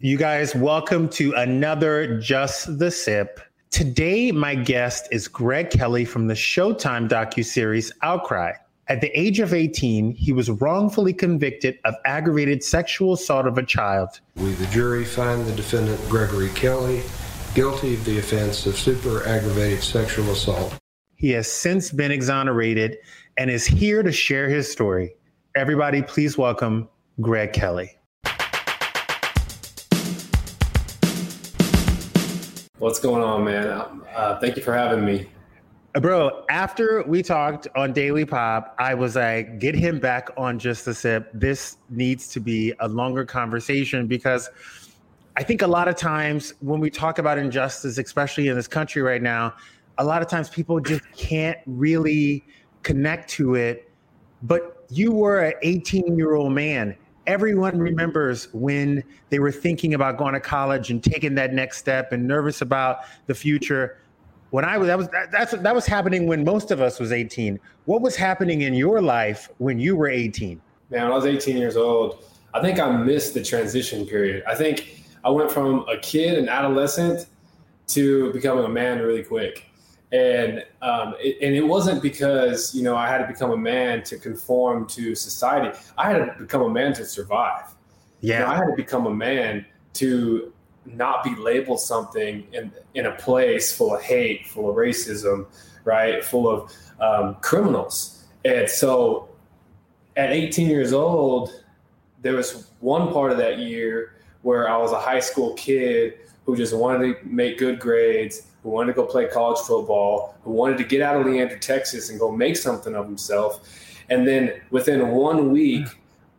You guys, welcome to another Just the Sip. Today, my guest is Greg Kelley from the Showtime docuseries Outcry. At the age of 18, he was wrongfully convicted of aggravated sexual assault of a child. We, the jury, find the defendant Gregory Kelley guilty of the offense of super aggravated sexual assault. He has since been exonerated and is here to share his story. Everybody, please welcome Greg Kelley. What's going on, man? Uh, thank you for having me. Uh, Bro, after we talked on Daily Pop, I was like, get him back on Just a Sip. This needs to be a longer conversation because I think a lot of times when we talk about injustice, especially in this country right now, a lot of times people just can't really connect to it. But you were an 18 year old man. Everyone remembers when they were thinking about going to college and taking that next step and nervous about the future. When I was that was that, that's that was happening when most of us was 18. What was happening in your life when you were 18? Man, when I was 18 years old, I think I missed the transition period. I think I went from a kid, an adolescent, to becoming a man really quick. And um, it, and it wasn't because you know I had to become a man to conform to society. I had to become a man to survive. Yeah, You know, I had to become a man to not be labeled something in in a place full of hate, full of racism, right, full of um, criminals. And so, at 18 years old, there was one part of that year where I was a high school kid who just wanted to make good grades, who wanted to go play college football, who wanted to get out of Leander, Texas and go make something of himself. And then within one week,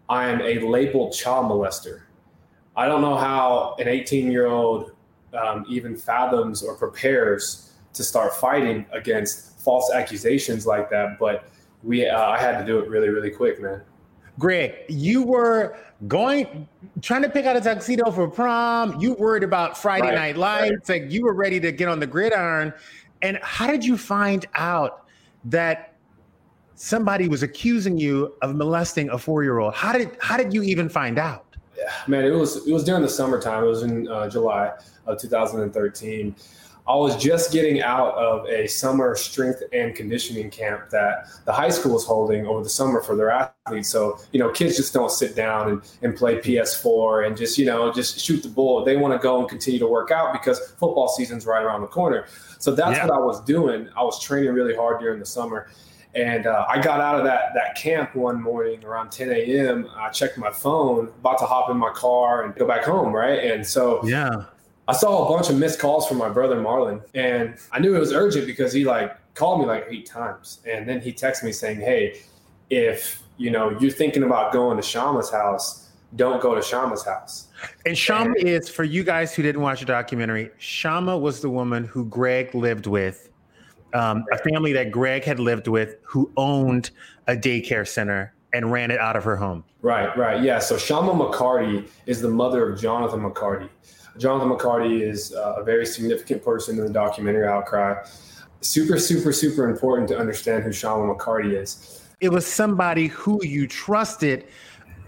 I am a labeled child molester. I don't know how an 18 year old um, even fathoms or prepares to start fighting against false accusations like that, but we uh, I had to do it really, really quick, man. Greg, you were going trying to pick out a tuxedo for prom. You worried about Friday Right, night lights, like you were ready to get on the gridiron. And how did you find out that somebody was accusing you of molesting a four-year-old? How did how did you even find out? Yeah, man, it was it was during the summertime. It was in uh, July of 2013. I was just getting out of a summer strength and conditioning camp that the high school was holding over the summer for their athletes. So, you know, kids just don't sit down and, and play PS4 and just, you know, just shoot the bull. They want to go and continue to work out because football season's right around the corner. So that's Yeah. what I was doing. I was training really hard during the summer. And uh, I got out of that that camp one morning around 10 a.m. I checked my phone, about to hop in my car and go back home, right? And so Yeah. I saw a bunch of missed calls from my brother Marlon, and I knew it was urgent because he like called me like eight times, and then he texted me saying, "Hey, if you know you're thinking about going to Shama's house, don't go to Shama's house." And Shama is for you guys who didn't watch the documentary. Shama was the woman who Greg lived with, um, a family that Greg had lived with, who owned a daycare center and ran it out of her home. Right, right, yeah. So Shama McCarty is the mother of Jonathan McCarty. Jonathan McCarty is uh, a very significant person in the documentary Outcry. Super, super, super important to understand who Shama McCarty is. It was somebody who you trusted,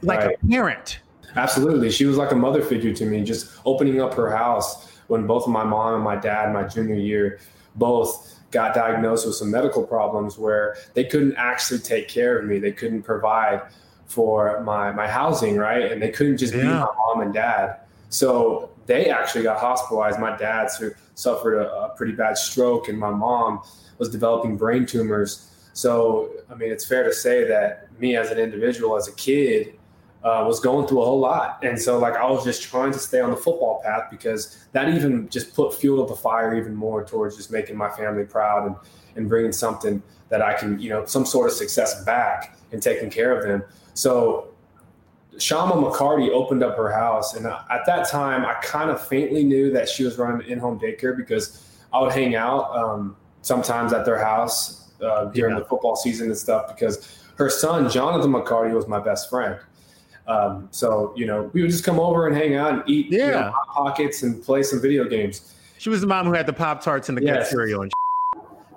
like Right. a parent. Absolutely. She was like a mother figure to me, just opening up her house when both my mom and my dad, my junior year, both got diagnosed with some medical problems where they couldn't actually take care of me. They couldn't provide for my, my housing, right? And they couldn't just be my mom and dad. So they actually got hospitalized. My dad suffered a, a pretty bad stroke, and my mom was developing brain tumors. So, I mean, it's fair to say that me as an individual, as a kid, uh, was going through a whole lot. And so, like, I was just trying to stay on the football path because that even just put fuel to the fire even more towards just making my family proud and, and bringing something that I can, you know, some sort of success back and taking care of them. So, Shama McCarty opened up her house. And at that time, I kind of faintly knew that she was running an in home daycare because I would hang out um, sometimes at their house uh, during yeah. the football season and stuff because her son, Jonathan McCarty, was my best friend. Um, so you know, we would just come over and hang out and eat yeah. you know, pockets and play some video games. She was the mom who had the pop tarts and the yes. cereal and.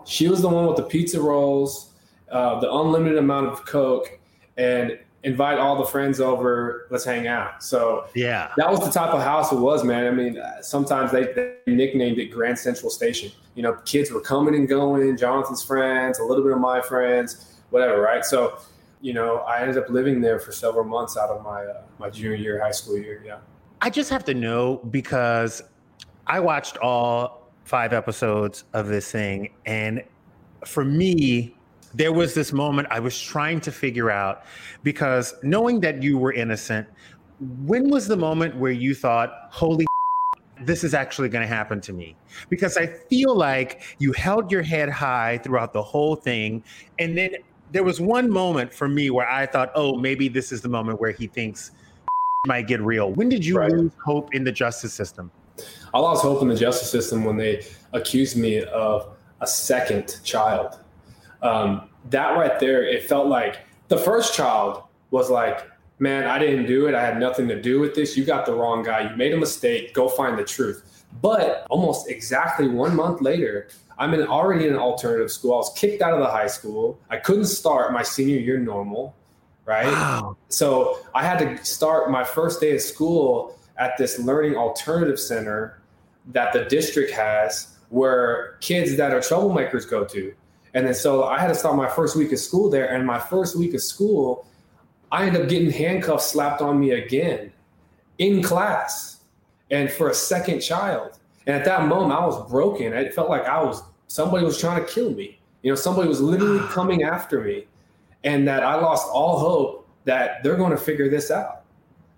She was the one with the pizza rolls, uh, the unlimited amount of Coke, and invite all the friends over. Let's hang out. So yeah, that was the type of house it was, man. I mean, sometimes they, they nicknamed it Grand Central Station. You know, kids were coming and going. Jonathan's friends, a little bit of my friends, whatever, right? So you know, I ended up living there for several months out of my uh, my junior year, high school year. Yeah. I just have to know because I watched all five episodes of this thing, and for me, there was this moment I was trying to figure out because knowing that you were innocent, when was the moment where you thought, "Holy." This is actually going to happen to me because I feel like you held your head high throughout the whole thing. And then there was one moment for me where I thought, oh, maybe this is the moment where he thinks might get real. When did you right. lose hope in the justice system? I lost hope in the justice system when they accused me of a second child. Um, that right there, it felt like the first child was like, man, I didn't do it. I had nothing to do with this. You got the wrong guy. You made a mistake. Go find the truth. But almost exactly one month later, I'm in already in an alternative school. I was kicked out of the high school. I couldn't start my senior year normal, right? Wow. So I had to start my first day of school at this learning alternative center that the district has where kids that are troublemakers go to. And then so I had to start my first week of school there. And my first week of school, I ended up getting handcuffs slapped on me again in class and for a second child. And at that moment, I was broken. It felt like I was somebody was trying to kill me. You know, somebody was literally ah. coming after me, and that I lost all hope that they're going to figure this out.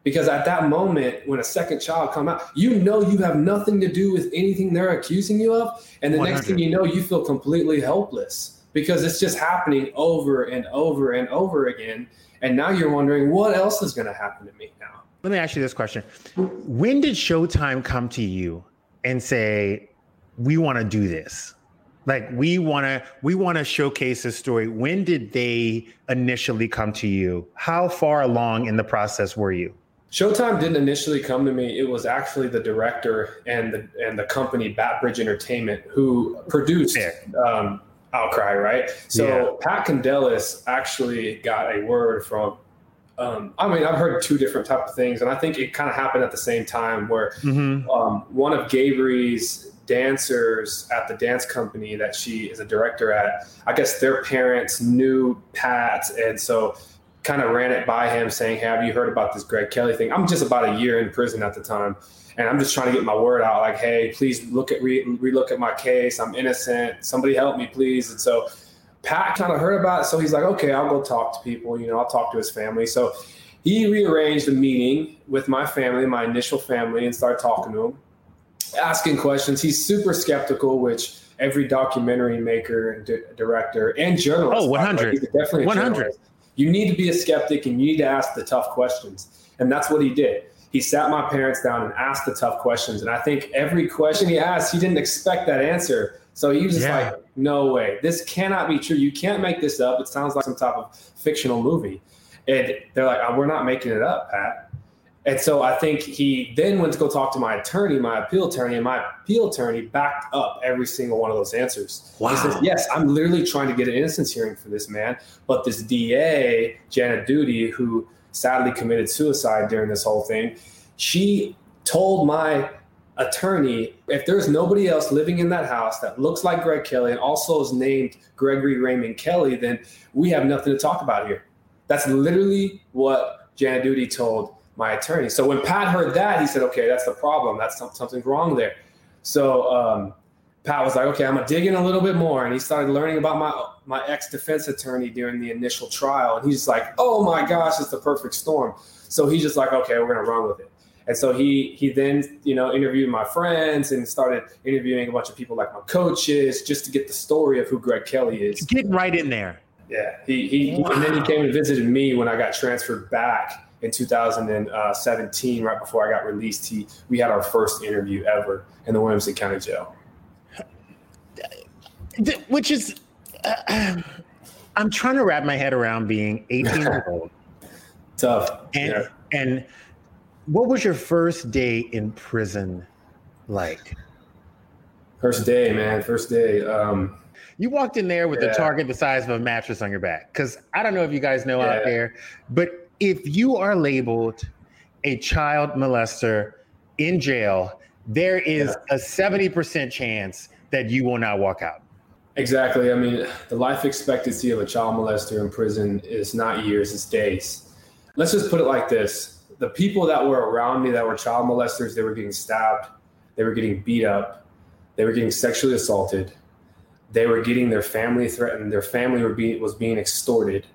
Because at that moment, when a second child come out, you know you have nothing to do with anything they're accusing you of, and the 100. next thing you know, you feel completely helpless because it's just happening over and over and over again. And now you're wondering what else is going to happen to me now. Let me ask you this question: When did Showtime come to you and say, we want to do this? Like we want to we want to showcase this story. When did they initially come to you? How far along in the process were you? Showtime didn't initially come to me. It was actually the director and the and the company Batbridge Entertainment who produced um, Outcry, right? So yeah. Pat Kondelis actually got a word from um, I mean, I've heard two different type of things, and I think it kind of happened at the same time. Where mm-hmm. um, one of Gabri's dancers at the dance company that she is a director at, I guess their parents knew Pat, and so kind of ran it by him, saying, "Have you heard about this Greg Kelley thing?" I'm just about a year in prison at the time, and I'm just trying to get my word out, like, "Hey, please look at re relook at my case. I'm innocent. Somebody help me, please." And so Pat kind of heard about it, so he's like, okay, I'll go talk to people. You know, I'll talk to his family. So he rearranged a meeting with my family, my initial family, and started talking to him, asking questions. He's super skeptical, which every documentary maker and director and journalist. Oh, 100. Like, definitely 100. You need to be a skeptic and you need to ask the tough questions. And that's what he did. He sat my parents down and asked the tough questions. And I think every question he asked, he didn't expect that answer. So he was just yeah. like, no way. This cannot be true. You can't make this up. It sounds like some type of fictional movie. And they're like, oh, we're not making it up, Pat. And so I think he then went to go talk to my attorney, my appeal attorney, and my appeal attorney backed up every single one of those answers. Wow. He says, Yes, I'm literally trying to get an innocence hearing for this man. But this DA, Janet Duty, who sadly committed suicide during this whole thing, she told my attorney, if there's nobody else living in that house that looks like Greg Kelley and also is named Gregory Raymond Kelley, then we have nothing to talk about here. That's literally what Janet Duty told my attorney. So when Pat heard that, he said, okay, that's the problem. That's something wrong there. So um, Pat was like, okay, I'm gonna dig in a little bit more. And he started learning about my my ex defense attorney during the initial trial. And he's like, oh my gosh, it's the perfect storm. So he's just like, okay, we're gonna run with it. And so he he then you know interviewed my friends and started interviewing a bunch of people like my coaches just to get the story of who Greg Kelley is. Getting right in there. Yeah, he he wow. and then he came and visited me when I got transferred back in 2017, right before I got released. He we had our first interview ever in the Williamson County Jail. Which is, uh, I'm trying to wrap my head around being 18 years old. Tough. And yeah. and what was your first day in prison like? First day, man. First day. Um, you walked in there with yeah. a target the size of a mattress on your back. Because I don't know if you guys know yeah. out there, but if you are labeled a child molester in jail, there is yeah. a 70% chance that you will not walk out. Exactly. I mean, the life expectancy of a child molester in prison is not years, it's days. Let's just put it like this the people that were around me that were child molesters, they were getting stabbed, they were getting beat up, they were getting sexually assaulted, they were getting their family threatened, their family were being, was being extorted,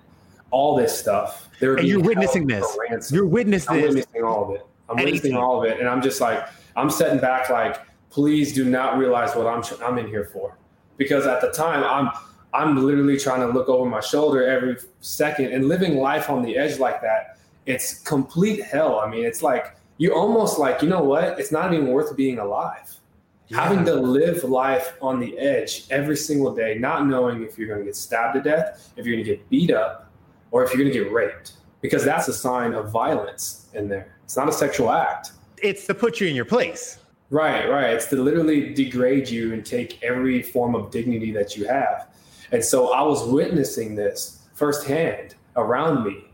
all this stuff. They were and you're witnessing this. You're witnessing I'm witnessing all of it. I'm witnessing all of it, and I'm just like, I'm setting back, like, please do not realize what I'm I'm in here for, because at the time I'm I'm literally trying to look over my shoulder every second and living life on the edge like that it's complete hell. I mean, it's like you almost like, you know what? It's not even worth being alive. Yeah. Having to live life on the edge every single day, not knowing if you're going to get stabbed to death, if you're going to get beat up, or if you're going to get raped, because that's a sign of violence in there. It's not a sexual act. It's to put you in your place. Right, right. It's to literally degrade you and take every form of dignity that you have. And so I was witnessing this firsthand around me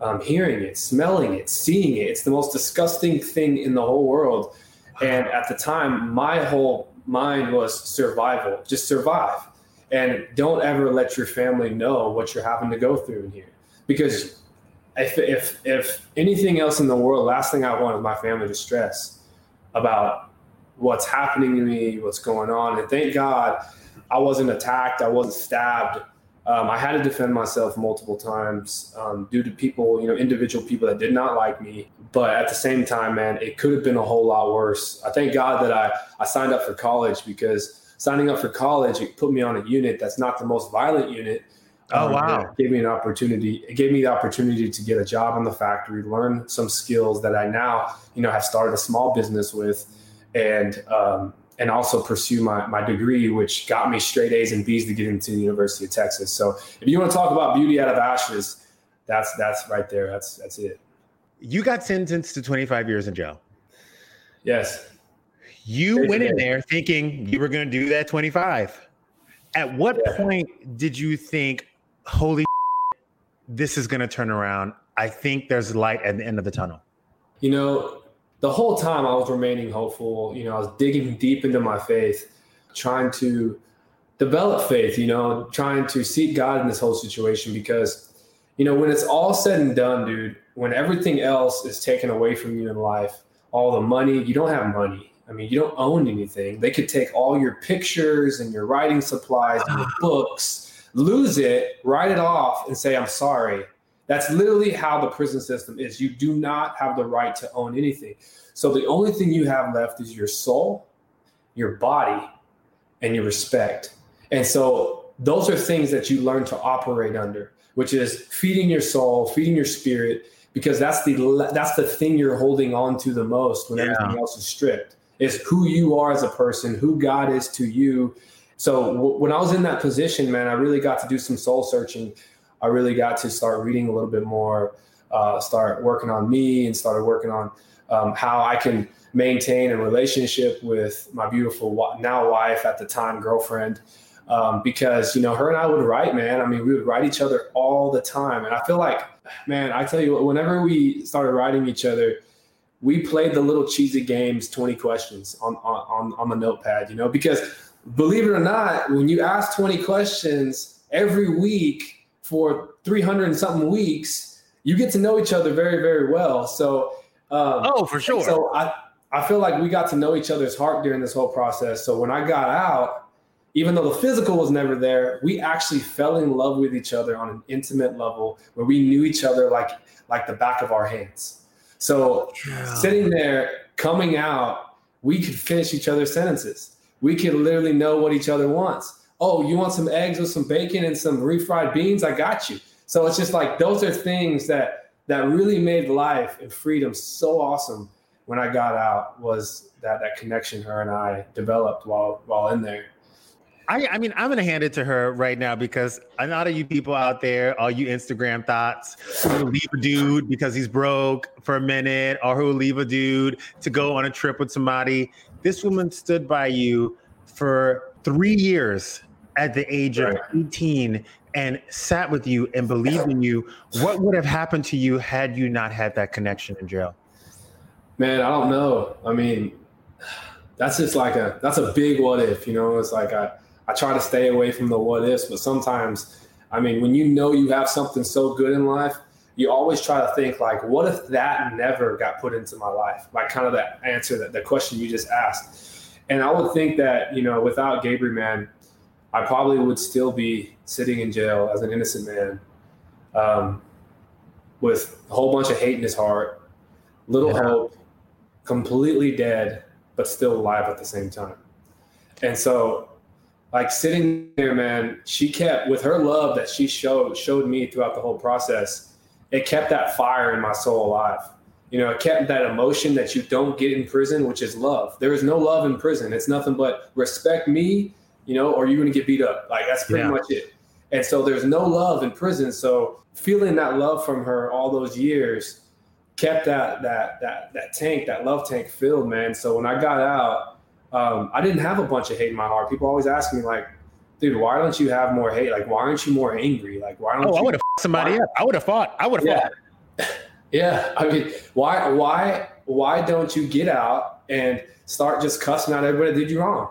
um, hearing it, smelling it, seeing it. It's the most disgusting thing in the whole world. And at the time, my whole mind was survival, just survive. And don't ever let your family know what you're having to go through in here. Because if, if, if anything else in the world, last thing I want is my family to stress about what's happening to me, what's going on. And thank God I wasn't attacked, I wasn't stabbed. Um, I had to defend myself multiple times um, due to people, you know, individual people that did not like me. But at the same time, man, it could have been a whole lot worse. I thank God that I, I signed up for college because signing up for college, it put me on a unit that's not the most violent unit. Oh, um, wow. It gave me an opportunity. It gave me the opportunity to get a job in the factory, learn some skills that I now, you know, have started a small business with. And, um, and also pursue my, my degree, which got me straight A's and B's to get into the University of Texas. So if you want to talk about beauty out of ashes, that's that's right there. That's that's it. You got sentenced to 25 years in jail. Yes. You went in there thinking you were going to do that 25. At what yeah. point did you think, holy, this is going to turn around? I think there's light at the end of the tunnel. You know, the whole time I was remaining hopeful. You know, I was digging deep into my faith, trying to develop faith, you know, trying to seek God in this whole situation because, you know, when it's all said and done, dude, when everything else is taken away from you in life, all the money, you don't have money. I mean, you don't own anything. They could take all your pictures and your writing supplies and your books, lose it, write it off, and say, I'm sorry. That's literally how the prison system is. You do not have the right to own anything. So the only thing you have left is your soul, your body, and your respect. And so those are things that you learn to operate under, which is feeding your soul, feeding your spirit, because that's the that's the thing you're holding on to the most when yeah. everything else is stripped. It's who you are as a person, who God is to you. So w- when I was in that position, man, I really got to do some soul searching I really got to start reading a little bit more, uh, start working on me, and started working on um, how I can maintain a relationship with my beautiful now wife at the time girlfriend. Um, because you know her and I would write, man. I mean, we would write each other all the time, and I feel like, man, I tell you, what, whenever we started writing each other, we played the little cheesy games, twenty questions on on on the notepad, you know. Because believe it or not, when you ask twenty questions every week, for 300 and something weeks, you get to know each other very, very well. So Um, oh, for sure. So I, I feel like we got to know each other's heart during this whole process. So when I got out, even though the physical was never there, we actually fell in love with each other on an intimate level where we knew each other like like the back of our hands. So yeah. sitting there, coming out, we could finish each other's sentences. We could literally know what each other wants. Oh, you want some eggs with some bacon and some refried beans? I got you. So it's just like those are things that that really made life and freedom so awesome when I got out was that that connection her and I developed while while in there. I, I mean, I'm gonna hand it to her right now because a lot of you people out there, all you Instagram thoughts, who leave a dude because he's broke for a minute, or who leave a dude to go on a trip with somebody. This woman stood by you for three years at the age of 18 and sat with you and believed in you. What would have happened to you had you not had that connection in jail? Man, I don't know. I mean, that's just like a that's a big what if, you know. It's like I I try to stay away from the what ifs, but sometimes, I mean, when you know you have something so good in life, you always try to think like, what if that never got put into my life? Like kind of that answer that the question you just asked. And I would think that, you know, without Gabrielle, man, I probably would still be sitting in jail as an innocent man um, with a whole bunch of hate in his heart, little yeah. hope, completely dead, but still alive at the same time. And so like sitting there, man, she kept with her love that she showed showed me throughout the whole process. It kept that fire in my soul alive. You know, it kept that emotion that you don't get in prison, which is love. There is no love in prison. It's nothing but respect me, you know, or you're gonna get beat up. Like that's pretty yeah. much it. And so there's no love in prison. So feeling that love from her all those years kept that that that that tank, that love tank filled, man. So when I got out, um, I didn't have a bunch of hate in my heart. People always ask me like, dude, why don't you have more hate? Like, why aren't you more angry? Like, why don't? Oh, you- I would have somebody why? up. I would have fought. I would have yeah. fought. yeah, I mean, why, why, why don't you get out and start just cussing out everybody that did you wrong?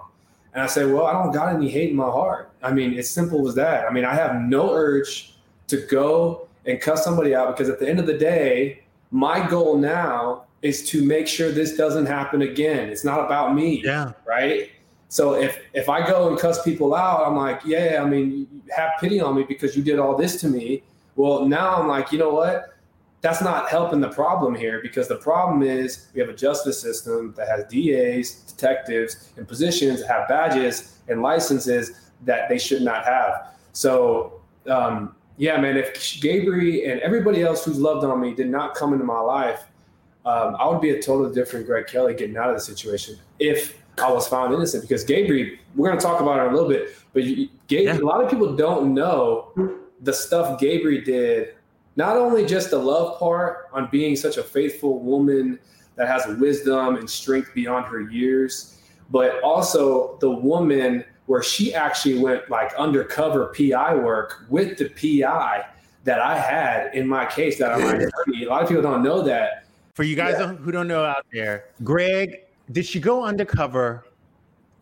And I say, well, I don't got any hate in my heart. I mean, it's simple as that. I mean, I have no urge to go and cuss somebody out because at the end of the day, my goal now is to make sure this doesn't happen again. It's not about me. Yeah. Right. So if if I go and cuss people out, I'm like, yeah, I mean, have pity on me because you did all this to me. Well, now I'm like, you know what? That's not helping the problem here because the problem is we have a justice system that has DAs, detectives, and positions that have badges and licenses that they should not have. So um, yeah, man, if Gabrielle and everybody else who's loved on me did not come into my life, um, I would be a totally different Greg Kelley getting out of the situation if I was found innocent. Because Gabrielle, we're going to talk about it in a little bit, but Gabrielle, yeah. a lot of people don't know the stuff Gabrielle did. Not only just the love part on being such a faithful woman that has wisdom and strength beyond her years, but also the woman where she actually went like undercover PI work with the PI that I had in my case that I'm attorney. A lot of people don't know that for you guys yeah. who don't know out there, Greg, did she go undercover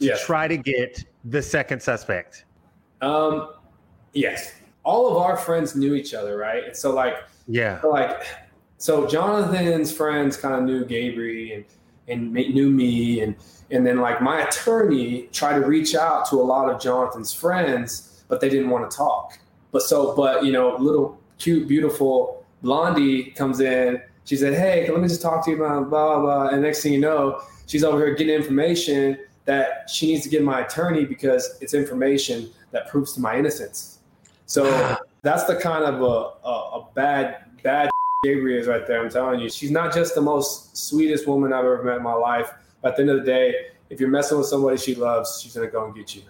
to yes. try to get the second suspect? Um, yes. All of our friends knew each other, right? And so, like, yeah, so like, so Jonathan's friends kind of knew Gabrielle and and knew me, and and then like my attorney tried to reach out to a lot of Jonathan's friends, but they didn't want to talk. But so, but you know, little cute, beautiful Blondie comes in she said, Hey, let me just talk to you about blah, blah. And next thing you know, she's over here getting information that she needs to get my attorney because it's information that proves to my innocence. So that's the kind of a, a, a bad, bad Gabrielle is right there. I'm telling you, she's not just the most sweetest woman I've ever met in my life. But at the end of the day, if you're messing with somebody she loves, she's gonna go and get you.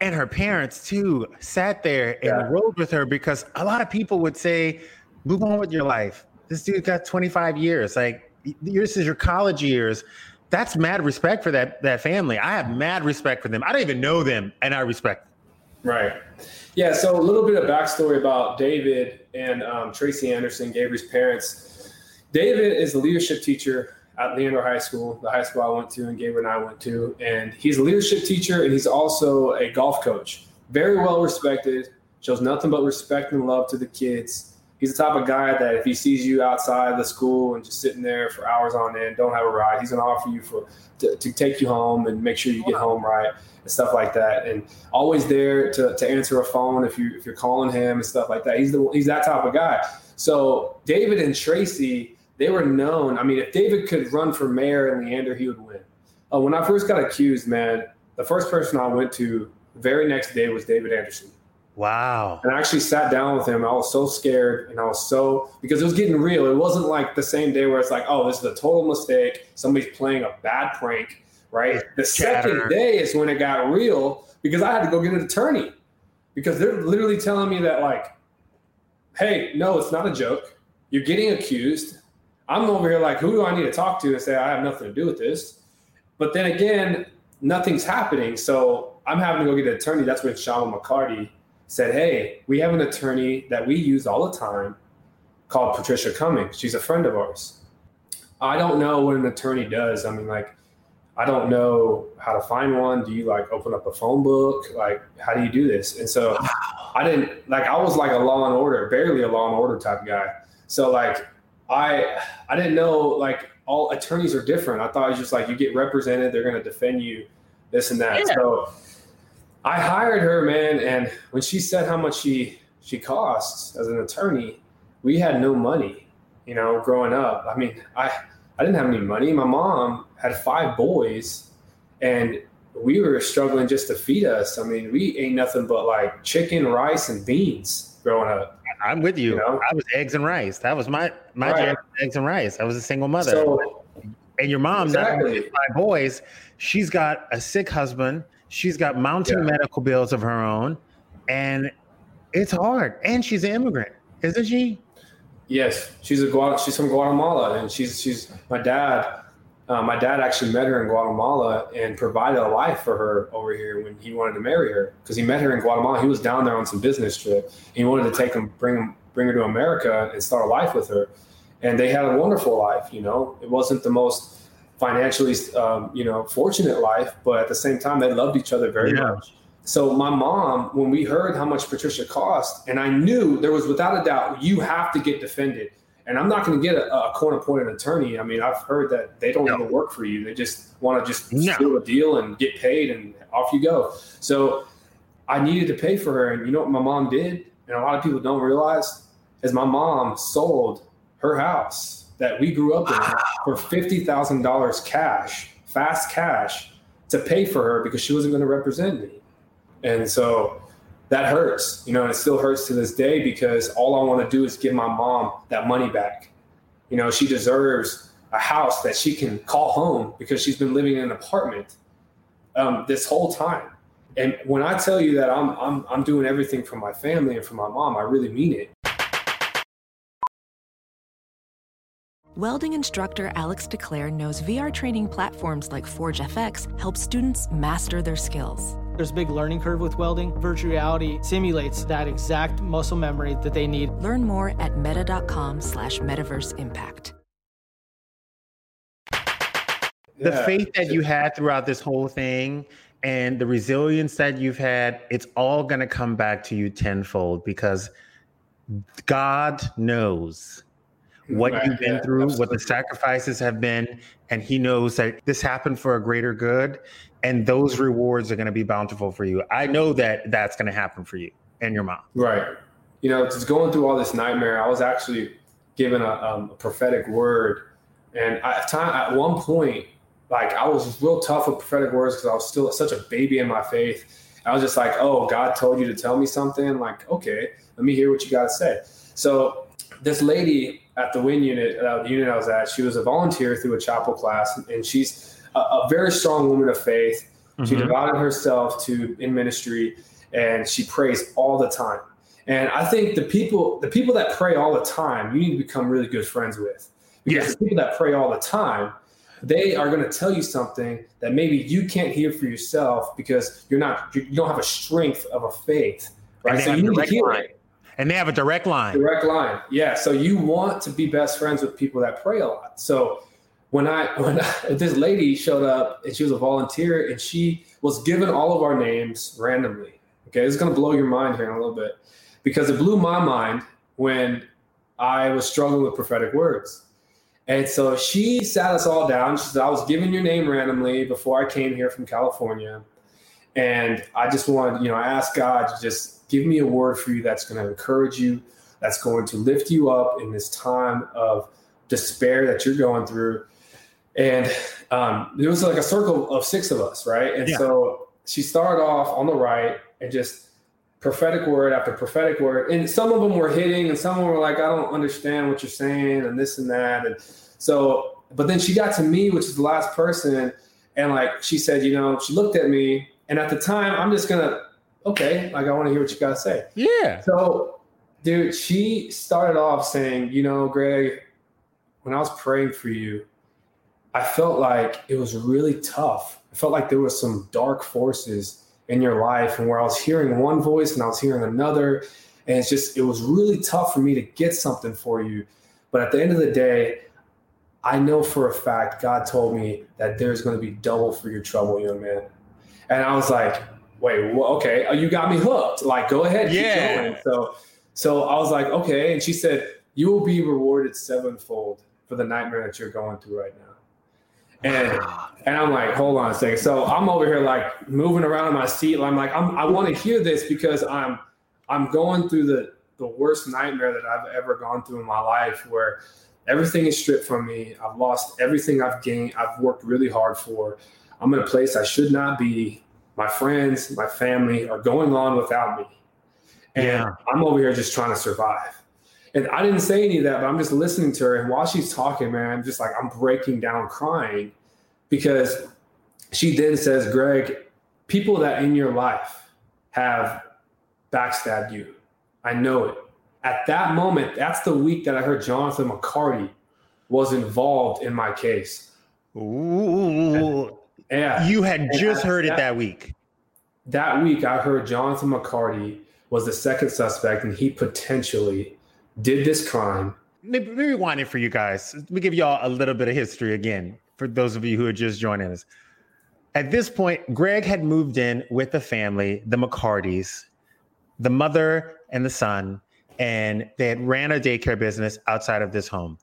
And her parents too sat there and yeah. rode with her because a lot of people would say, "Move on with your life this dude got 25 years. Like this is your college years. That's mad respect for that that family. I have mad respect for them. I don't even know them, and I respect. Right. Yeah. So a little bit of backstory about David and um, Tracy Anderson, Gabrielle's parents. David is a leadership teacher at Leander High School, the high school I went to, and Gabrielle and I went to. And he's a leadership teacher, and he's also a golf coach. Very well respected. Shows nothing but respect and love to the kids He's the type of guy that if he sees you outside the school and just sitting there for hours on end, don't have a ride, he's going to offer you for to, to, take you home and make sure you get home right and stuff like that. And always there to, to answer a phone if you if you're calling him and stuff like that. He's the he's that type of guy. So David and Tracy, they were known. I mean, if David could run for mayor in Leander, he would win. Uh, when I first got accused, man, the first person I went to the very next day was David Anderson. Wow. And I actually sat down with him. I was so scared and I was so, because it was getting real. It wasn't like the same day where it's like, oh, this is a total mistake. Somebody's playing a bad prank, right? The Chatter. second day is when it got real because I had to go get an attorney because they're literally telling me that, like, hey, no, it's not a joke. You're getting accused. I'm over here like, who do I need to talk to and say I have nothing to do with this? But then again, nothing's happening. So I'm having to go get an attorney. That's when Sean McCarty said, Hey, we have an attorney that we use all the time called Patricia Cummings. She's a friend of ours. I don't know what an attorney does. I mean, like, I don't know how to find one. Do you like open up a phone book? Like, how do you do this? And so I didn't like, I was like a law and order, barely a law and order type guy. So like, I, I didn't know like all attorneys are different. I thought it was just like, you get represented, they're going to defend you, this and that. Yeah. So I hired her, man, and when she said how much she she costs as an attorney, we had no money. You know, growing up, I mean, I I didn't have any money. My mom had five boys, and we were struggling just to feed us. I mean, we ate nothing but like chicken, rice, and beans growing up. I'm with you. you know? I was eggs and rice. That was my my right. eggs and rice. I was a single mother. So, and your mom, exactly. not five boys, she's got a sick husband She's got mounting yeah. medical bills of her own, and it's hard. And she's an immigrant, isn't she? Yes, she's a she's from Guatemala, and she's she's my dad. Uh, my dad actually met her in Guatemala and provided a life for her over here when he wanted to marry her because he met her in Guatemala. He was down there on some business trip. He wanted to take him, bring him, bring her to America and start a life with her. And they had a wonderful life. You know, it wasn't the most financially, um, you know, fortunate life, but at the same time, they loved each other very yeah. much. So my mom, when we heard how much Patricia cost, and I knew there was without a doubt, you have to get defended. And I'm not going to get a, a court appointed attorney. I mean, I've heard that they don't no. even work for you. They just want to just no. do a deal and get paid and off you go. So I needed to pay for her. And you know what my mom did? And a lot of people don't realize is my mom sold her house that we grew up in for fifty thousand dollars cash, fast cash, to pay for her because she wasn't going to represent me, and so that hurts, you know, and it still hurts to this day because all I want to do is give my mom that money back. You know, she deserves a house that she can call home because she's been living in an apartment um, this whole time. And when I tell you that I'm, I'm I'm doing everything for my family and for my mom, I really mean it. Welding instructor Alex DeClaire knows VR training platforms like Forge FX help students master their skills. There's a big learning curve with welding. Virtual reality simulates that exact muscle memory that they need. Learn more at meta.com slash metaverse impact. The yeah. faith that you had throughout this whole thing and the resilience that you've had, it's all going to come back to you tenfold because God knows what right, you've been yeah, through, absolutely. what the sacrifices have been, and he knows that this happened for a greater good, and those rewards are going to be bountiful for you. I know that that's going to happen for you and your mom. Right. You know, just going through all this nightmare, I was actually given a, um, a prophetic word, and at time at one point, like I was real tough with prophetic words because I was still such a baby in my faith. I was just like, "Oh, God told you to tell me something." Like, okay, let me hear what you got to say. So this lady at the WIN unit, uh, the unit I was at, she was a volunteer through a chapel class, and she's a, a very strong woman of faith. Mm-hmm. She devoted herself to in ministry, and she prays all the time. And I think the people, the people that pray all the time, you need to become really good friends with. Because yes. the people that pray all the time, they are going to tell you something that maybe you can't hear for yourself because you're not, you don't have a strength of a faith, right? So you need to hear it. And they have a direct line. Direct line. Yeah. So you want to be best friends with people that pray a lot. So when I when I, this lady showed up and she was a volunteer and she was given all of our names randomly. Okay, it's gonna blow your mind here in a little bit because it blew my mind when I was struggling with prophetic words. And so she sat us all down. She said, I was given your name randomly before I came here from California. And I just wanted, you know, I asked God to just give me a word for you that's going to encourage you, that's going to lift you up in this time of despair that you're going through. And um, there was like a circle of six of us, right? And yeah. so she started off on the right and just prophetic word after prophetic word. And some of them were hitting, and some of them were like, I don't understand what you're saying, and this and that. And so, but then she got to me, which is the last person, and like she said, you know, she looked at me, and at the time, I'm just gonna, okay, like I want to hear what you gotta say. Yeah. So, dude, she started off saying, you know, Greg, when I was praying for you, I felt like it was really tough. I felt like there was some dark forces in your life and where I was hearing one voice and I was hearing another. And it's just, it was really tough for me to get something for you. But at the end of the day, I know for a fact God told me that there's going to be double for your trouble, young man. And I was like, wait, well, okay, oh, you got me hooked. Like, go ahead, yeah. So, so I was like, okay. And she said, you will be rewarded sevenfold for the nightmare that you're going through right now. And ah. and I'm like, hold on a second. So I'm over here like moving around in my seat. I'm like, I'm, I want to hear this because I'm I'm going through the the worst nightmare that I've ever gone through in my life, where everything is stripped from me. I've lost everything I've gained. I've worked really hard for. I'm in a place I should not be. My friends, my family are going on without me, and yeah. I'm over here just trying to survive. And I didn't say any of that, but I'm just listening to her. And while she's talking, man, I'm just like, I'm breaking down crying because she then says, Greg, people that in your life have backstabbed you. I know it. At that moment, that's the week that I heard Jonathan McCarty was involved in my case. Ooh. Yeah. You had and just heard that, it that week. That week, I heard Jonathan McCarty was the second suspect and he potentially did this crime. Maybe, maybe rewind it for you guys. Let me give y'all a little bit of history again for those of you who are just joining us. At this point, Greg had moved in with the family, the McCartys, the mother and the son, and they had ran a daycare business outside of this home.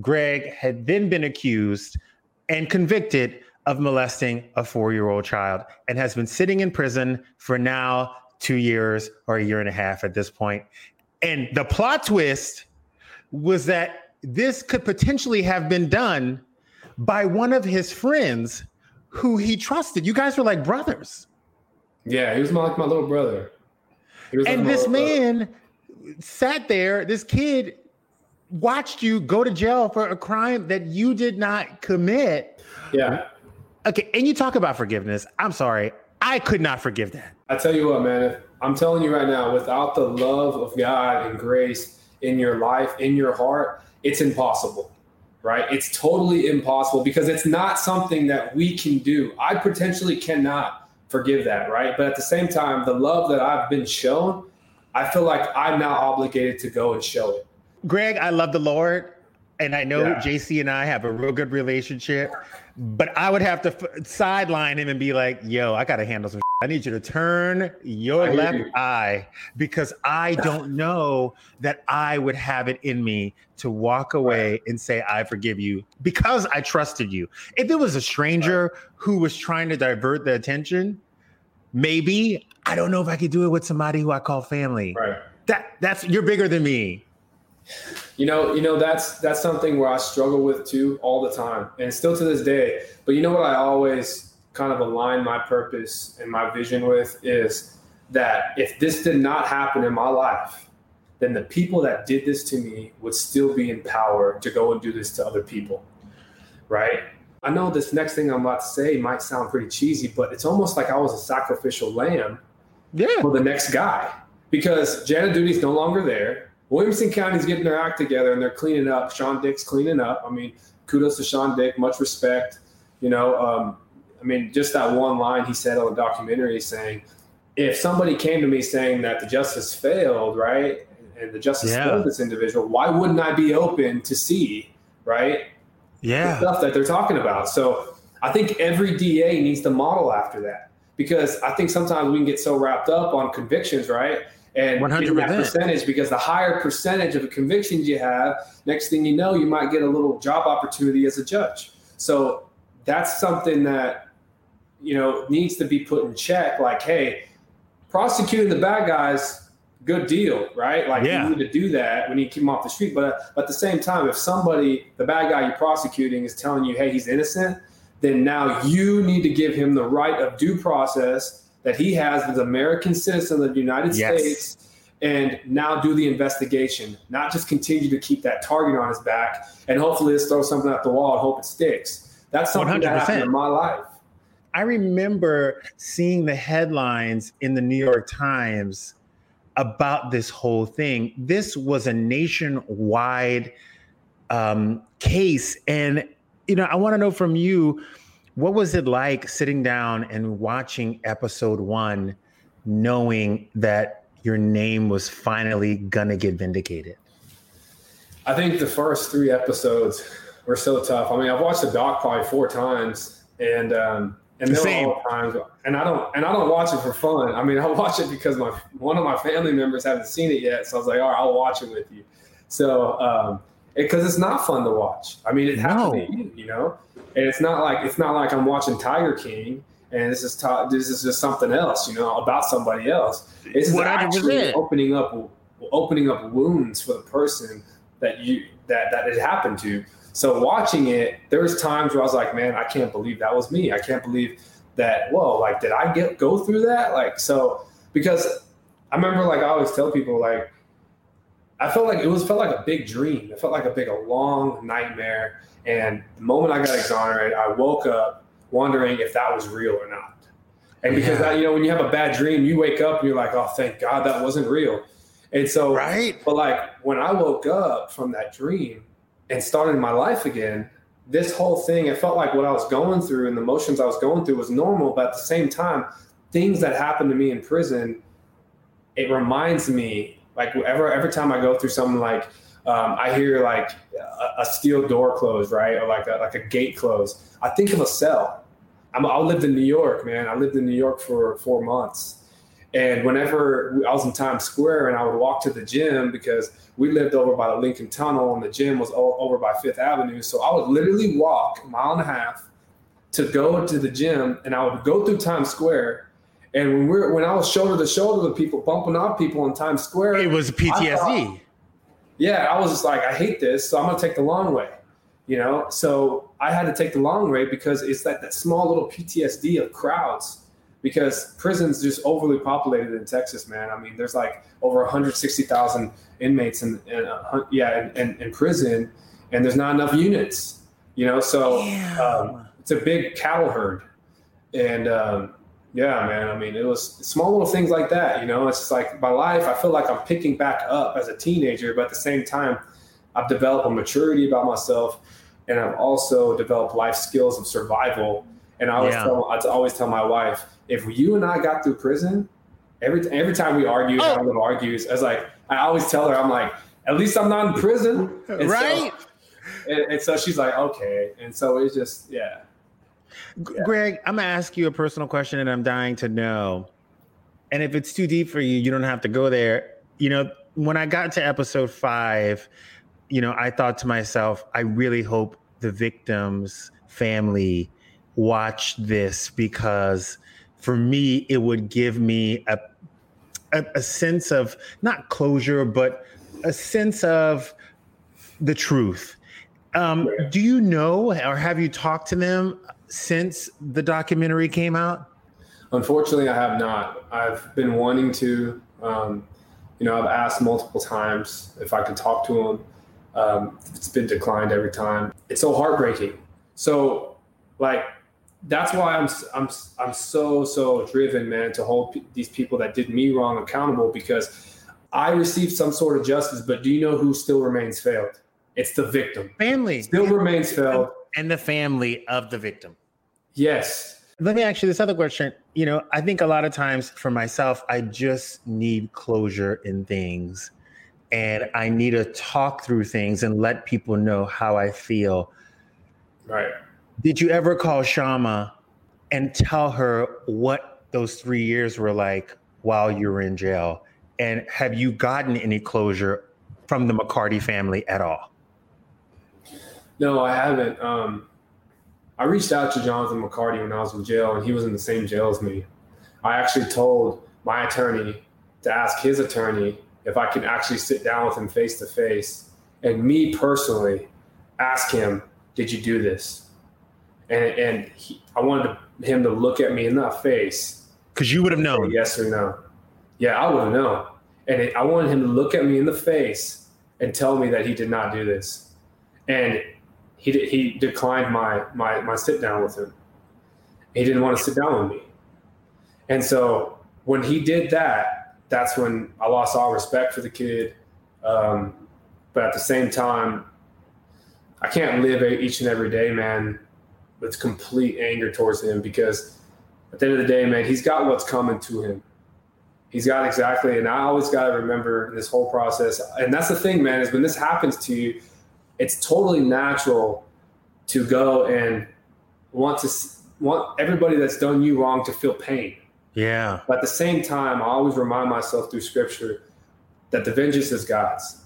Greg had then been accused and convicted of molesting a four year old child and has been sitting in prison for now two years or a year and a half at this point. And the plot twist was that this could potentially have been done by one of his friends who he trusted. You guys were like brothers. Yeah, he was my, like my little brother. And this man sat there, this kid watched you go to jail for a crime that you did not commit. Yeah. Okay. And you talk about forgiveness. I'm sorry. I could not forgive that. I tell you what, man, if I'm telling you right now, without the love of God and grace in your life, in your heart, it's impossible, right? It's totally impossible because it's not something that we can do. I potentially cannot forgive that, right? But at the same time, the love that I've been shown, I feel like I'm now obligated to go and show it. Greg, I love the Lord. And I know yeah. JC and I have a real good relationship, but I would have to f- sideline him and be like, yo, I got to handle some I need you to turn your left eye because I don't know that I would have it in me to walk away and say, I forgive you because I trusted you. If it was a stranger right. who was trying to divert the attention, maybe I don't know if I could do it with somebody who I call family. Right. That that's you're bigger than me. You know, you know that's that's something where I struggle with too all the time, and still to this day. But you know what I always kind of align my purpose and my vision with is that if this did not happen in my life, then the people that did this to me would still be in power to go and do this to other people. Right? I know this next thing I'm about to say might sound pretty cheesy, but it's almost like I was a sacrificial lamb yeah. for the next guy because Janet Duty's no longer there. Williamson County's getting their act together and they're cleaning up. Shawn Dick's cleaning up. I mean, kudos to Shawn Dick, much respect. You know, um, I mean, just that one line he said on the documentary saying, if somebody came to me saying that the justice failed, right, and the justice yeah. failed this individual, why wouldn't I be open to see, right? Yeah. The stuff that they're talking about. So I think every DA needs to model after that because I think sometimes we can get so wrapped up on convictions, right? And 100%. that percentage because the higher percentage of convictions you have, next thing you know, you might get a little job opportunity as a judge. So that's something that you know needs to be put in check. Like, hey, prosecuting the bad guys, good deal, right? Like Yeah. you need to do that. We need to keep them off the street. But, but at the same time, if somebody, the bad guy you're prosecuting, is telling you, hey, he's innocent, then now you need to give him the right of due process that he has as American citizen of the United Yes. States. And now do the investigation, not just continue to keep that target on his back and hopefully just throw something at the wall and hope it sticks. That's something that happened in my life. I remember seeing the headlines in the New York Times about this whole thing. This was a nationwide um, case. And, you know, I want to know from you what was it like sitting down and watching episode one, knowing that your name was finally to get vindicated? I think the first three episodes were so tough. I mean, I've watched the doc probably four times, and um, and were all times, and I don't and I don't watch it for fun. I mean, I watch it because my one of my family members haven't seen it yet, so I was like, all right, I'll watch it with you. So, um, because it's not fun to watch. I mean, it has to be, you, know, and it's not like it's not like I'm watching Tiger King. And this is ta- this is just something else, you know, about somebody else. It's 100%. actually opening up opening up wounds for the person that you that that it happened to. So watching it, there was times where I was like, man, I can't believe that was me. I can't believe that. Whoa, like did I get go through that? Like so because I remember like I always tell people like I felt like it was felt like a big dream. It felt like a big a long nightmare. And the moment I got exonerated, I woke up wondering if that was real or not. And because Yeah. that, you know, when you have a bad dream, you wake up and you're like, oh, thank God that wasn't real. And so, Right. but like when I woke up from that dream and started my life again, this whole thing, it felt like what I was going through and the emotions I was going through was normal. But at the same time, things that happened to me in prison, it reminds me, like ever every time I go through something like um, I hear like a, a steel door close, right, or like a, like a gate close. I think of a cell. I'm, I lived in New York, man. I lived in New York for four months, and whenever I was in Times Square and I would walk to the gym because we lived over by the Lincoln Tunnel and the gym was over by Fifth Avenue, so I would literally walk a mile and a half to go to the gym, and I would go through Times Square. And when we're when I was shoulder to shoulder with people, bumping off people in Times Square, It was I thought- PTSD. yeah, I was just like, I hate this, so I'm gonna take the long way. You know, so I had to take the long way because it's that, that small little PTSD of crowds. Because prisons just overly populated in Texas, man. I mean, there's like over 160,000 inmates in, in a yeah, in, in, in prison, and there's not enough units. You know, so um, it's a big cattle herd, and um, yeah, man. I mean, it was small little things like that. You know, it's just like my life. I feel like I'm picking back up as a teenager, but at the same time, I've developed a maturity about myself, and I've also developed life skills of survival. And I always Yeah. tell, I always tell my wife, if you and I got through prison, every every time we argue, Oh. I love argues. I was like, I always tell her, I'm like, at least I'm not in prison, And so- Right. and, and so she's like, okay. And so it's just, yeah. G- Greg, I'm gonna ask you a personal question, and I'm dying to know. And if it's too deep for you, you don't have to go there. You know, when I got to episode five, you know, I thought to myself, I really hope the victim's family watch this because for me, it would give me a a, a sense of not closure, but a sense of the truth. Um, do you know, or have you talked to them since the documentary came out? Unfortunately, I have not. I've been wanting to. Um, you know, I've asked multiple times if I could talk to him. Um, it's been declined every time. It's so heartbreaking. So, like, that's why I'm I'm I'm so so driven, man, to hold p- these people that did me wrong accountable because I received some sort of justice. But do you know who still remains failed? It's the victim. Family. Still remains failed. And the family of the victim. Yes. Let me ask you this other question. You know, I think a lot of times for myself, I just need closure in things and I need to talk through things and let people know how I feel. Right. Did you ever call Shama and tell her what those three years were like while you were in jail? And have you gotten any closure from the McCarty family at all? No, I haven't. Um, I reached out to Jonathan McCarty when I was in jail, and he was in the same jail as me. I actually told my attorney to ask his attorney if I can actually sit down with him face to face and me personally ask him, Did you do this? And, and he, I wanted to, him to look at me in the face. Because you would have known. Yes or no. Yeah, I would have known. And it, I wanted him to look at me in the face and tell me that he did not do this. And he, he declined my, my, my sit down with him. He didn't want to sit down with me. And so when he did that, that's when I lost all respect for the kid. Um, but at the same time, I can't live each and every day, man, with complete anger towards him because at the end of the day, man, he's got what's coming to him. He's got exactly, and I always got to remember this whole process. And that's the thing, man, is when this happens to you, it's totally natural to go and want to want everybody that's done you wrong to feel pain. Yeah. But at the same time, I always remind myself through scripture that the vengeance is God's.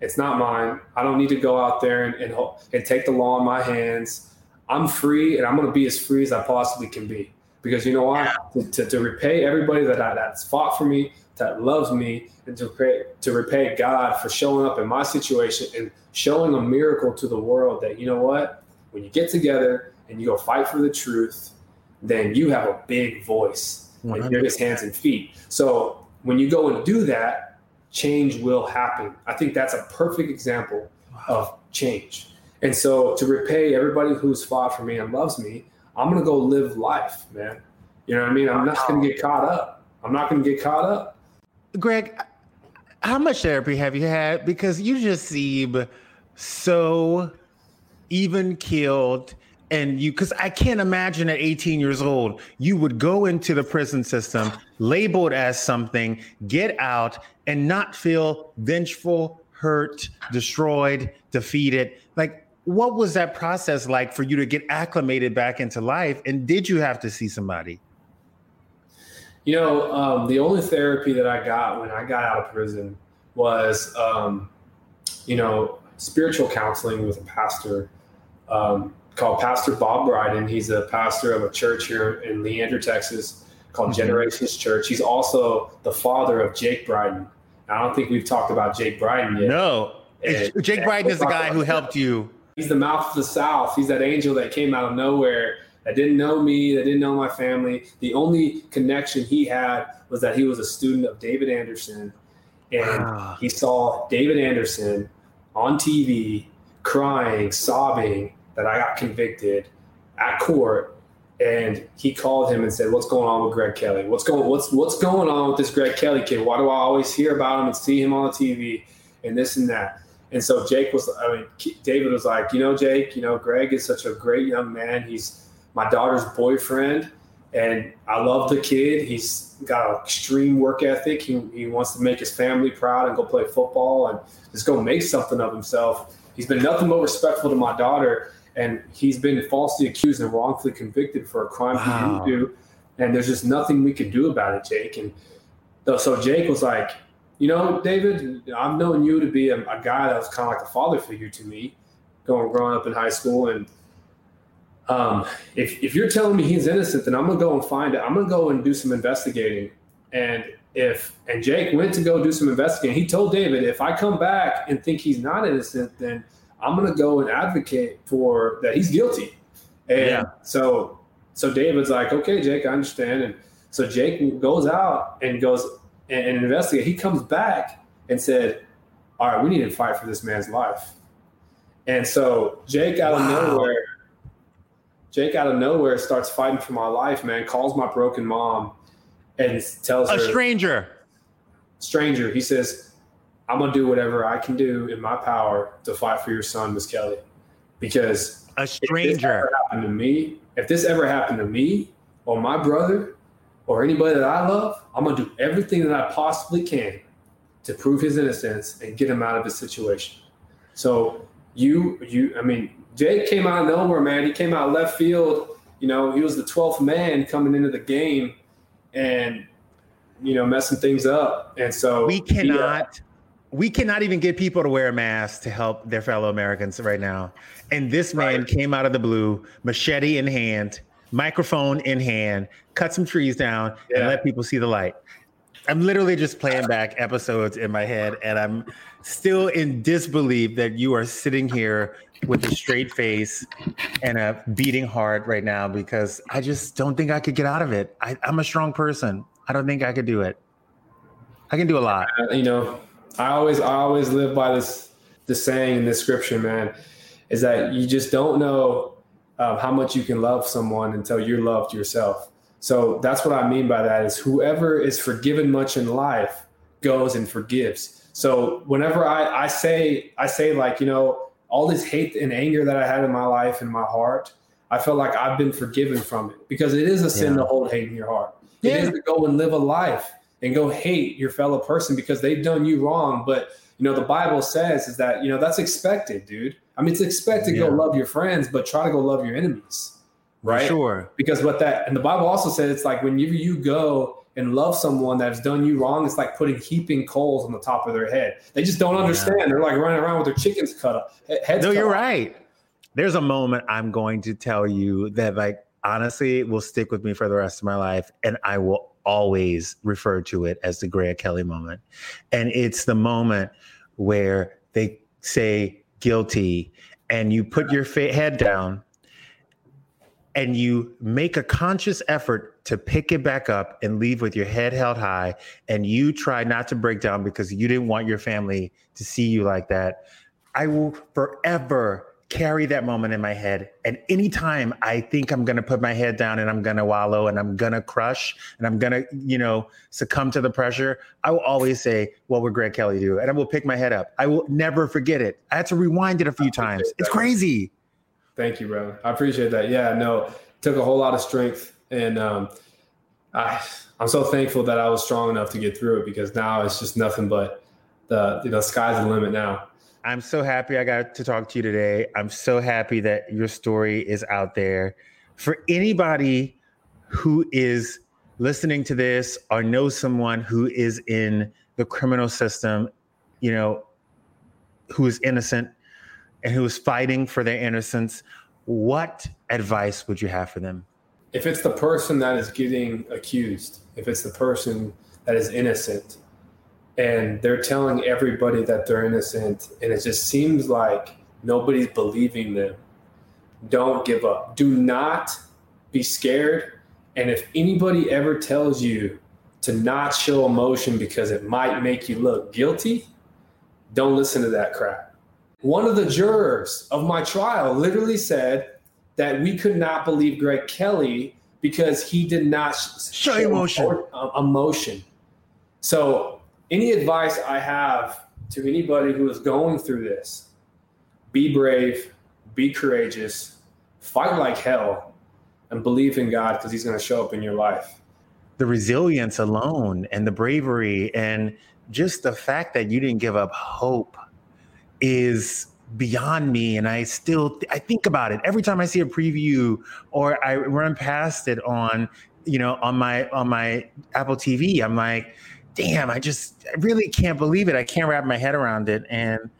It's not mine. I don't need to go out there and, and, and take the law in my hands. I'm free and I'm going to be as free as I possibly can be. Because you know what? Yeah. To, to, to, repay everybody that I, that's fought for me, that loves me, and to, to repay God for showing up in my situation and showing a miracle to the world that, you know what? When you get together and you go fight for the truth, then you have a big voice. Like you're his hands and feet. So when you go and do that, change will happen. I think that's a perfect example of change. And so to repay everybody who's fought for me and loves me, I'm gonna go live life, man. You know what I mean? I'm not gonna get caught up. I'm not gonna get caught up. Greg, how much therapy have you had? Because you just seem so even keeled and you because i can't imagine at 18 years old you would go into the prison system labeled as something get out and not feel vengeful hurt destroyed defeated. Like what was that process like for you to get acclimated back into life? And did you have to see somebody you know um, the only therapy that i got when i got out of prison was um, you know spiritual counseling with a pastor um, called Pastor Bob Brydon. He's a pastor of a church here in Leander, Texas, called mm-hmm. Generations Church. He's also the father of Jake Brydon. I don't think we've talked about Jake Brydon yet. No, and, Jake Brydon is the guy who helped you. He's the mouth of the South. He's that angel that came out of nowhere that didn't know me, that didn't know my family. The only connection he had was that he was a student of David Anderson, and wow. he saw David Anderson on TV crying, sobbing, that I got convicted at court and he called him and said, "What's going on with Greg Kelley? What's going what's what's going on with this Greg Kelley kid? Why do I always hear about him and see him on the TV and this and that?" And so Jake was, I mean, David was like, "You know, Jake, you know, Greg is such a great young man. He's my daughter's boyfriend, and I love the kid. He's got an extreme work ethic. He he wants to make his family proud and go play football and just go make something of himself. He's been nothing but respectful to my daughter." and he's been falsely accused and wrongfully convicted for a crime wow. he didn't do. And there's just nothing we can do about it, Jake. And so Jake was like, you know, David, I've known you to be a, a guy that was kind of like a father figure to me, going growing up in high school. And um, if if you're telling me he's innocent, then I'm gonna go and find it. I'm gonna go and do some investigating. And if and Jake went to go do some investigating, he told David, if I come back and think he's not innocent, then I'm going to go and advocate for that he's guilty. And yeah. so, so David's like, okay, Jake, I understand. And so Jake goes out and goes and, and investigate. He comes back and said, all right, we need to fight for this man's life. And so Jake out wow. of nowhere, Jake out of nowhere starts fighting for my life, man, calls my broken mom and tells a her. A stranger. Stranger. He says, I'm gonna do whatever I can do in my power to fight for your son, Miss Kelley, because a stranger happened to me. If this ever happened to me or my brother or anybody that I love, I'm gonna do everything that I possibly can to prove his innocence and get him out of his situation. So you, you, I mean, Jake came out of nowhere, man. He came out left field. You know, he was the 12th man coming into the game, and you know, messing things up. And so we uh, cannot. We cannot even get people to wear a mask to help their fellow Americans right now. And this man right. came out of the blue, machete in hand, microphone in hand, cut some trees down, yeah. and let people see the light. I'm literally just playing back episodes in my head, and I'm still in disbelief that you are sitting here with a straight face and a beating heart right now because I just don't think I could get out of it. I, am a strong person. I don't think I could do it. I can do a lot. Uh, you know, I always I always live by this the saying in this scripture, man, is that you just don't know uh, how much you can love someone until you're loved yourself. So that's what I mean by that is whoever is forgiven much in life goes and forgives. So whenever I, I say I say like you know all this hate and anger that I had in my life and my heart, I feel like I've been forgiven from it because it is a sin yeah. to hold hate in your heart. Yeah. It is to go and live a life and go hate your fellow person because they've done you wrong. But you know the Bible says is that you know that's expected, dude. I mean, it's expected yeah. to go love your friends, but try to go love your enemies right? Sure. Because what that and the Bible also says it's like whenever you go and love someone that's done you wrong, it's like putting heaping coals on the top of their head. They just don't understand. Yeah. They're like running around with their chickens cut up. Heads no, you're off. right. There's a moment I'm going to tell you that, like, honestly, will stick with me for the rest of my life, and I will always refer to it as the Greg Kelley moment. And it's the moment where they say guilty, and you put your head down and you make a conscious effort to pick it back up and leave with your head held high and you try not to break down because you didn't want your family to see you like that i will forever carry that moment in my head. And anytime i think i'm going to put my head down and i'm going to wallow and i'm going to crush and i'm going to you know succumb to the pressure i will always say what would greg kelley do? And i will pick my head up. I will never forget it. I had to rewind it a few times. It's crazy Thank you, bro. I appreciate that. Yeah, no, took a whole lot of strength, and um, I I'm so thankful that I was strong enough to get through it because now it's just nothing but the you know sky's the limit now. I'm so happy I got to talk to you today. I'm so happy that your story is out there. For anybody who is listening to this or knows someone who is in the criminal system, you know, who is innocent, and who is fighting for their innocence, what advice would you have for them? If it's the person that is getting accused, if it's the person that is innocent, and they're telling everybody that they're innocent, and it just seems like nobody's believing them, don't give up. Do not be scared. And if anybody ever tells you to not show emotion because it might make you look guilty, don't listen to that crap one of the jurors of my trial literally said that we could not believe Greg Kelley because he did not show, show emotion. Emotion. So, any advice I have to anybody who is going through this be brave, be courageous, fight like hell, and believe in God because He's going to show up in your life. The resilience alone and the bravery and just the fact that you didn't give up hope is beyond me and i still th- i think about it. Every time i see a preview or i run past it on you know on my on my apple tv i'm like damn i just I really can't believe it. I can't wrap my head around it. And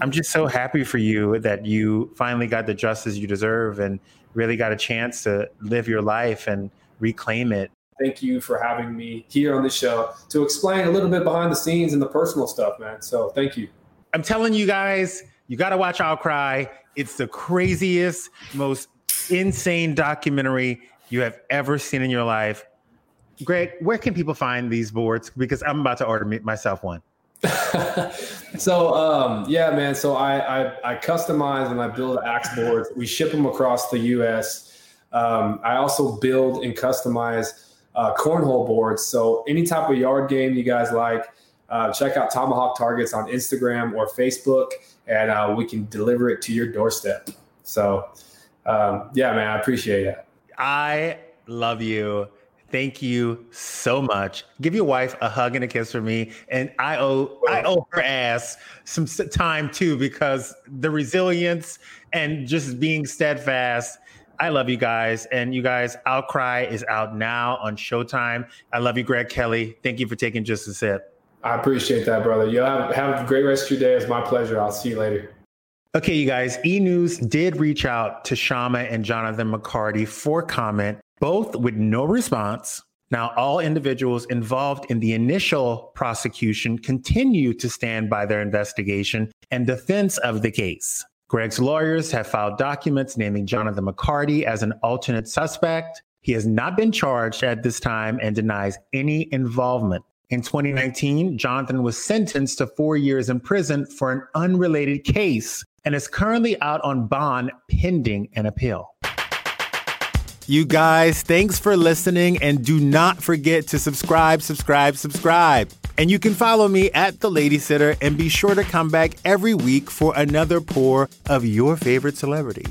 i'm just so happy for you that you finally got the justice you deserve and really got a chance to live your life and reclaim it. Thank you for having me here on the show to explain a little bit behind the scenes and the personal stuff man. So thank you I'm telling you guys, you got to watch Outcry. It's the craziest, most insane documentary you have ever seen in your life. Greg, where can people find these boards? Because I'm about to order myself one. so um, yeah, man. So I, I, I customize and I build axe boards. We ship them across the U.S. Um, I also build and customize uh, cornhole boards. So any type of yard game you guys like, uh, check out Tomahawk Targets on Instagram or Facebook, and uh, we can deliver it to your doorstep. So, um, yeah, man, I appreciate it. I love you. Thank you so much. Give your wife a hug and a kiss for me, and I owe I owe her ass some time too because the resilience and just being steadfast. I, I love you guys. And you guys, Outcry is out now on Showtime. I love you, Greg Kelley. Thank you for taking just a sip. I appreciate that, brother. You have, have a great rest of your day. It's my pleasure. I'll see you later. Okay, you guys, E News did reach out to Shama and Jonathan McCarty for comment, both with no response. Now, all individuals involved in the initial prosecution continue to stand by their investigation and defense of the case. Greg's lawyers have filed documents naming Jonathan McCarty as an alternate suspect. He has not been charged at this time and denies any involvement. In 2019, Jonathan was sentenced to four years in prison for an unrelated case and is currently out on bond pending an appeal. You guys, thanks for listening and do not forget to subscribe, subscribe, subscribe. And you can follow me at The Lady Sitter and be sure to come back every week for another pour of your favorite celebrity.